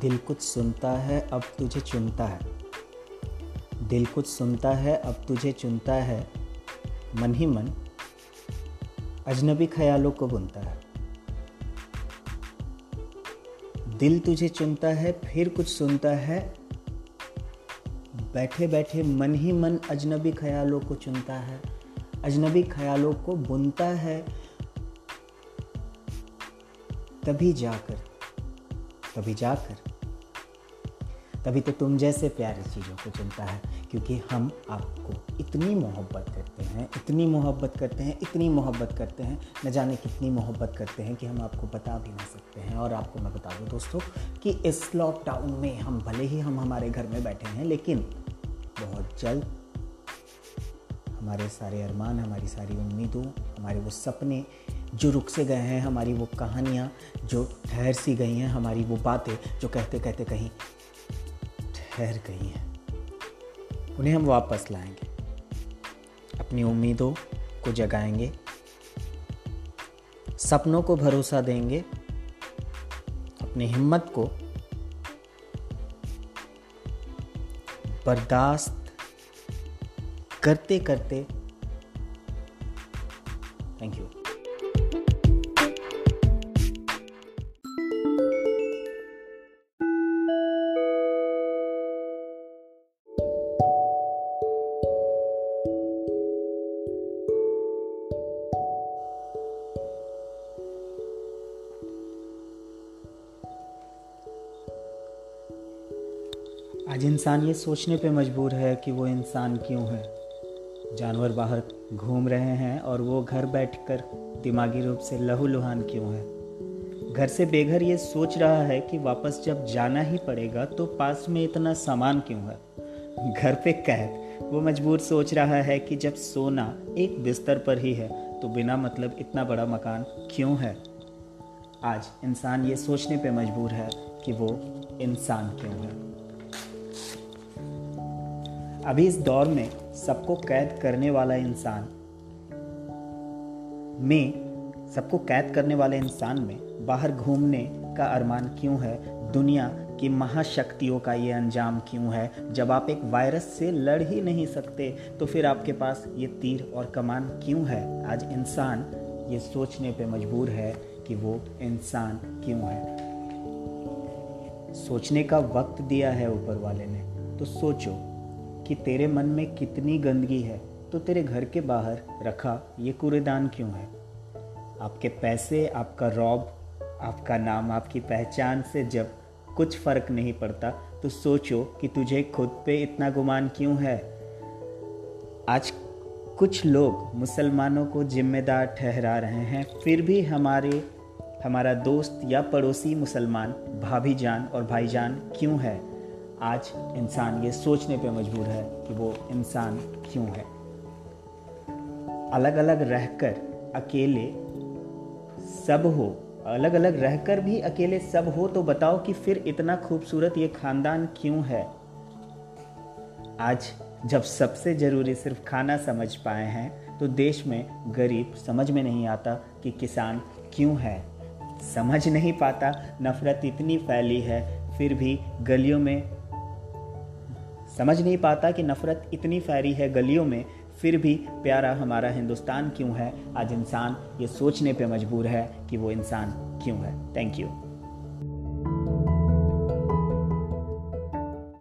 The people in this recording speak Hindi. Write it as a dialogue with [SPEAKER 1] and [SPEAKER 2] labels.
[SPEAKER 1] दिल कुछ सुनता है, अब तुझे चुनता है। दिल कुछ सुनता है, अब तुझे चुनता है। मन ही मन अजनबी ख्यालों को बुनता है। दिल तुझे चुनता है, फिर कुछ सुनता है। बैठे बैठे मन ही मन अजनबी ख्यालों को चुनता है। अजनबी ख्यालों को बुनता है। तभी जाकर तभी जाकर तभी तो तुम जैसे प्यारी चीज़ों को चुनता है, क्योंकि हम आपको इतनी मोहब्बत करते हैं, इतनी मोहब्बत करते हैं, इतनी मोहब्बत करते हैं। न जाने कितनी मोहब्बत करते हैं कि हम आपको बता भी ना सकते हैं। और आपको मैं बता दूँ दोस्तों कि इस लॉकडाउन में हम भले ही हम हमारे घर में बैठे हैं, लेकिन बहुत जल्द हमारे सारे अरमान, हमारी सारी उम्मीदों, हमारे वो सपने जो रुक से गए हैं, हमारी वो कहानियाँ जो ठहर सी गई हैं, हमारी वो बातें जो कहते कहते कहीं ठहर गई हैं। उन्हें हम वापस लाएँगे। अपनी उम्मीदों को जगाएँगे। सपनों को भरोसा देंगे। अपनी हिम्मत को बर्दाश्त करते करते थैंक यू आज इंसान ये सोचने पे मजबूर है कि वो इंसान क्यों है। जानवर बाहर घूम रहे हैं और वो घर बैठकर दिमागी रूप से लहूलुहान क्यों है? घर से बेघर ये सोच रहा है कि वापस जब जाना ही पड़ेगा तो पास में इतना सामान क्यों है? घर पे कैद। वो मजबूर सोच रहा है कि जब सोना एक बिस्तर पर ही है तो बिना मतलब इतना बड़ा मकान क्यों है? आज इंसान ये सोचने पे मजबूर है कि वो इंसान क्यों है। अभी इस दौर में सबको कैद करने वाला इंसान में, सबको कैद करने वाले इंसान में बाहर घूमने का अरमान क्यों है? दुनिया की महाशक्तियों का ये अंजाम क्यों है? जब आप एक वायरस से लड़ ही नहीं सकते तो फिर आपके पास ये तीर और कमान क्यों है? आज इंसान ये सोचने पे मजबूर है कि वो इंसान क्यों है। सोचने का वक्त दिया है ऊपर वाले ने तो सोचो। कि तेरे मन में कितनी गंदगी है तो तेरे घर के बाहर रखा, ये कूड़ेदान क्यों है? आपके पैसे, आपका रॉब, आपका नाम, आपकी पहचान से जब कुछ फ़र्क नहीं पड़ता तो सोचो कि तुझे खुद पे इतना गुमान क्यों है? आज कुछ लोग मुसलमानों को जिम्मेदार ठहरा रहे हैं, फिर भी हमारे, हमारा दोस्त या पड़ोसी मुसलमान, भाभी जान और भाईजान क्यों है? आज इंसान ये सोचने पे मजबूर है कि वो इंसान क्यों है। अलग अलग रहकर अकेले सब हो अलग अलग रहकर भी अकेले सब हो तो बताओ कि फिर इतना खूबसूरत ये खानदान क्यों है? आज जब सबसे ज़रूरी सिर्फ़ खाना समझ पाए हैं तो देश में गरीब समझ में नहीं आता कि किसान क्यों है। समझ नहीं पाता, नफ़रत इतनी फैली है, फिर भी गलियों में समझ नहीं पाता कि नफ़रत इतनी फैरी है गलियों में, फिर भी प्यारा हमारा हिंदुस्तान क्यों है? आज इंसान ये सोचने पे मजबूर है कि वो इंसान क्यों है। Thank you